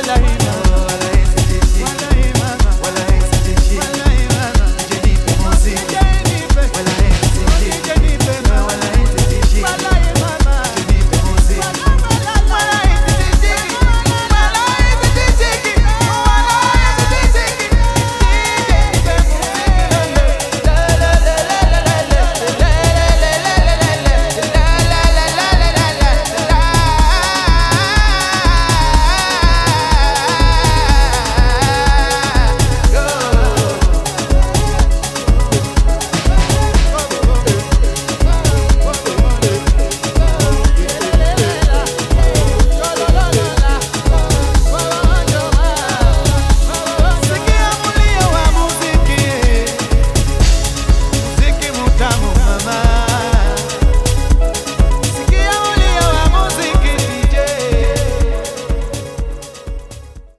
wala ina